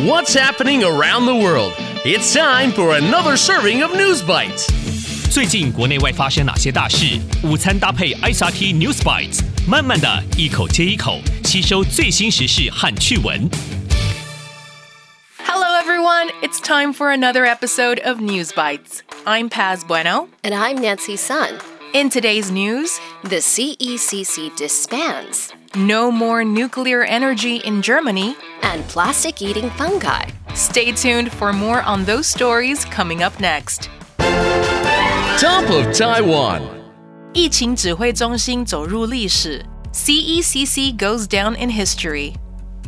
What's happening around the world? It's time for another serving of News Bites. 最近国内外发生哪些大事？午餐搭配 ICRT News Bites，慢慢的一口接一口吸收最新时事和趣闻。Hello everyone, it's time for another episode of News Bites. I'm Paz Bueno. And I'm Nancy Sun. In today's news, the CECC disbands no more nuclear energy in Germany. and plastic eating fungi. Stay tuned for more on those stories coming up next. Top of Taiwan. 疫情指挥中心走入历史，CECC goes down in history.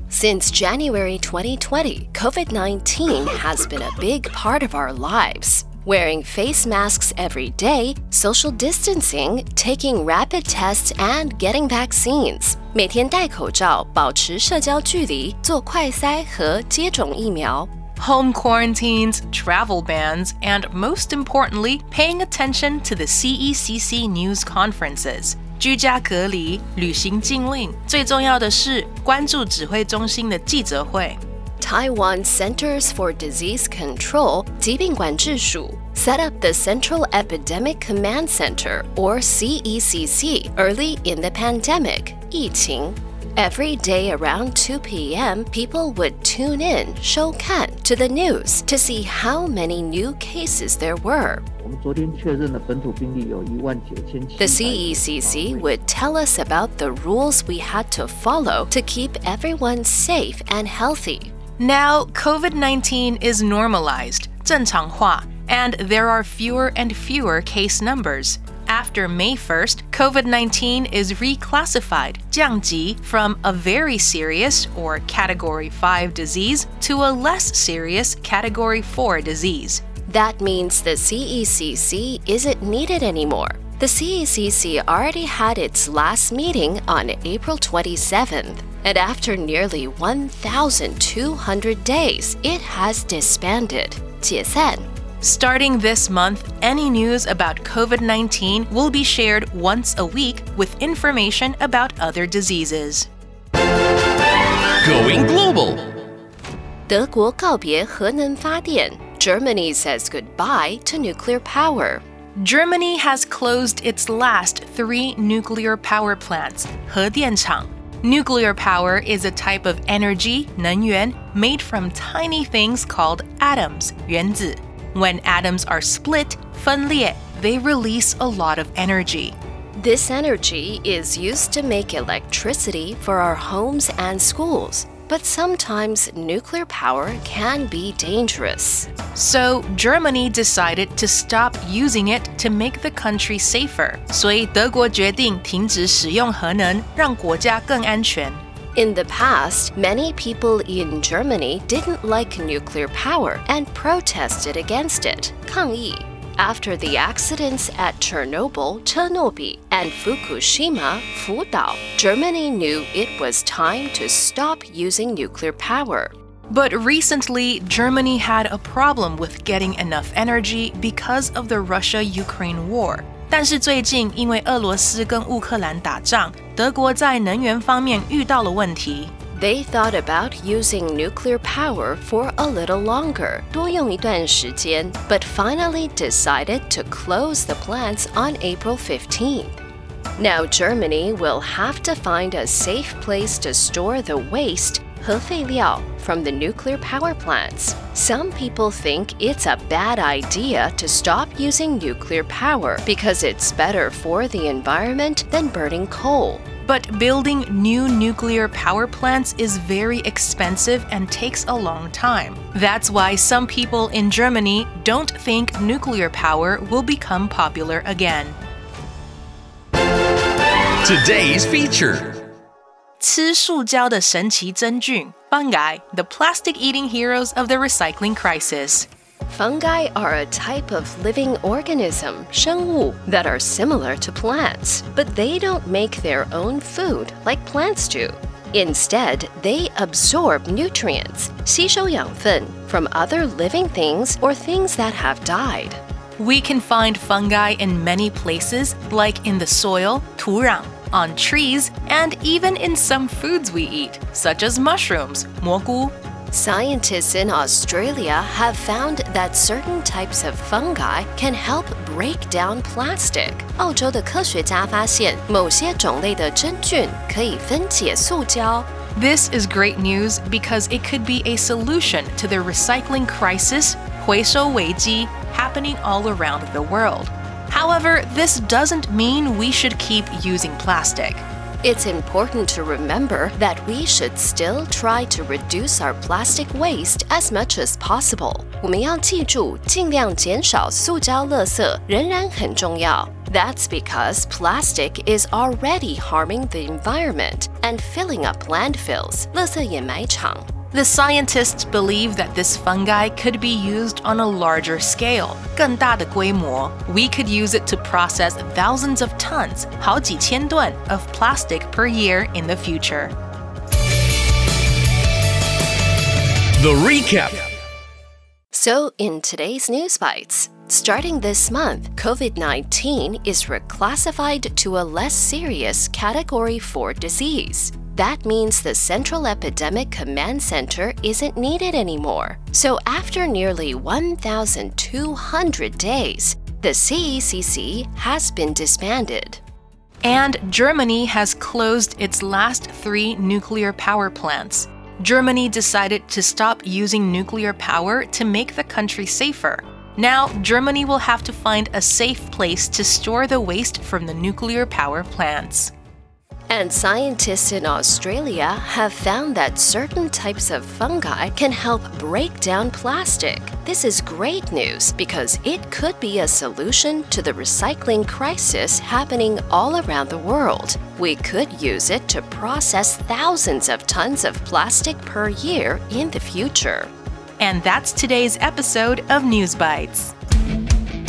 Since January 2020, COVID 19 has been a big part of our lives. Wearing face masks every day, social distancing, taking rapid tests, and getting vaccines. 每天戴口罩，保持社交距离，做快筛和接种疫苗。 Home quarantines, travel bans, and most importantly, paying attention to the CECC news conferences. 居家隔离、旅行禁令，最重要的是关注指挥中心的记者会。 Taiwan Centers for Disease Control 疾病管制署 set up the Central Epidemic Command Center or CECC early in the pandemic 疫情 Every day around 2 p.m., people would tune in, 收看 to the news to see how many new cases there were. 我们昨天确认的本土病例有一万九千七 The CECC would tell us about the rules we had to follow to keep everyone safe and healthy. Now, COVID 19 is normalized, 正常化, and there are fewer and fewer case numbers. After May 1st, COVID 19 is reclassified, 降级, from a very serious or Category 5 disease to a less serious Category 4 disease. That means the CECC isn't needed anymore. The CECC already had its last meeting on April 27th, and after nearly 1,200 days, it has disbanded. 解散 Starting this month, any news about COVID 19 will be shared once a week with information about other diseases. Going global. 德国告别核能发电 Germany says goodbye to nuclear power. Germany has closed its last three nuclear power plants, 核电厂. Nuclear power is a type of energy, 能源, made from tiny things called atoms, 原子. When atoms are split, 分裂, they release a lot of energy. This energy is used to make electricity for our homes and schools. But sometimes nuclear power can be dangerous. So, Germany decided to stop using it to make the country safer. 所以德国决定停止使用核能，让国家更安全。 In the past, many people in Germany didn't like nuclear power and protested against it. 抗议 After the accidents at Chernobyl, Chernobyl, and Fukushima, Fudao, Germany knew it was time to stop using nuclear power. But recently, Germany had a problem with getting enough energy because of the Russia-Ukraine war. 但是最近，因为俄罗斯跟乌克兰打仗，德国在能源方面遇到了问题。 They thought about using nuclear power for a little longer, 多用一段时间, but finally decided to close the plants on April 15th. Now Germany will have to find a safe place to store the waste 核废料 from the nuclear power plants. Some people think it's a bad idea to stop using nuclear power because it's better for the environment than burning coal. But building new nuclear power plants is very expensive and takes a long time. That's why some people in Germany don't think nuclear power will become popular again. Today's feature. 吃塑胶的神奇真菌 fungi, the plastic eating heroes of the recycling crisis. Fungi are a type of living organism, 生物, that are similar to plants, but they don't make their own food like plants do. Instead, they absorb nutrients, 吸收养分, from other living things or things that have died. We can find fungi in many places, like in the soil, 土壤, on trees, and even in some foods we eat, such as mushrooms, 蘑菇. Scientists in Australia have found that certain types of fungi can help break down plastic. 澳洲的科学家发现，某些种类的真菌可以分解塑胶。This is great news because it could be a solution to the recycling crisis, 回收危机, happening all around the world. However, this doesn't mean we should keep using plastic. It's important to remember that we should still try to reduce our plastic waste as much as possible. 我们要记住，尽量减少塑胶垃圾仍然很重要。That's because plastic is already harming the environment and filling up landfills. 垃圾掩埋场 The scientists believe that this fungi could be used on a larger scale, 更大的规模. We could use it to process thousands of tons, 好几千吨 of plastic per year in the future. The recap. So, in today's News Bites, starting this month, COVID 19 is reclassified to a less serious Category 4 disease. That means the Central Epidemic Command Center isn't needed anymore. So, after nearly 1,200 days, the CECC has been disbanded. And Germany has closed its last three nuclear power plants. Germany decided to stop using nuclear power to make the country safer. Now, Germany will have to find a safe place to store the waste from the nuclear power plants. And scientists in Australia have found that certain types of fungi can help break down plastic. This is great news because it could be a solution to the recycling crisis happening all around the world. We could use it to process thousands of tons of plastic per year in the future. And that's today's episode of News Bites.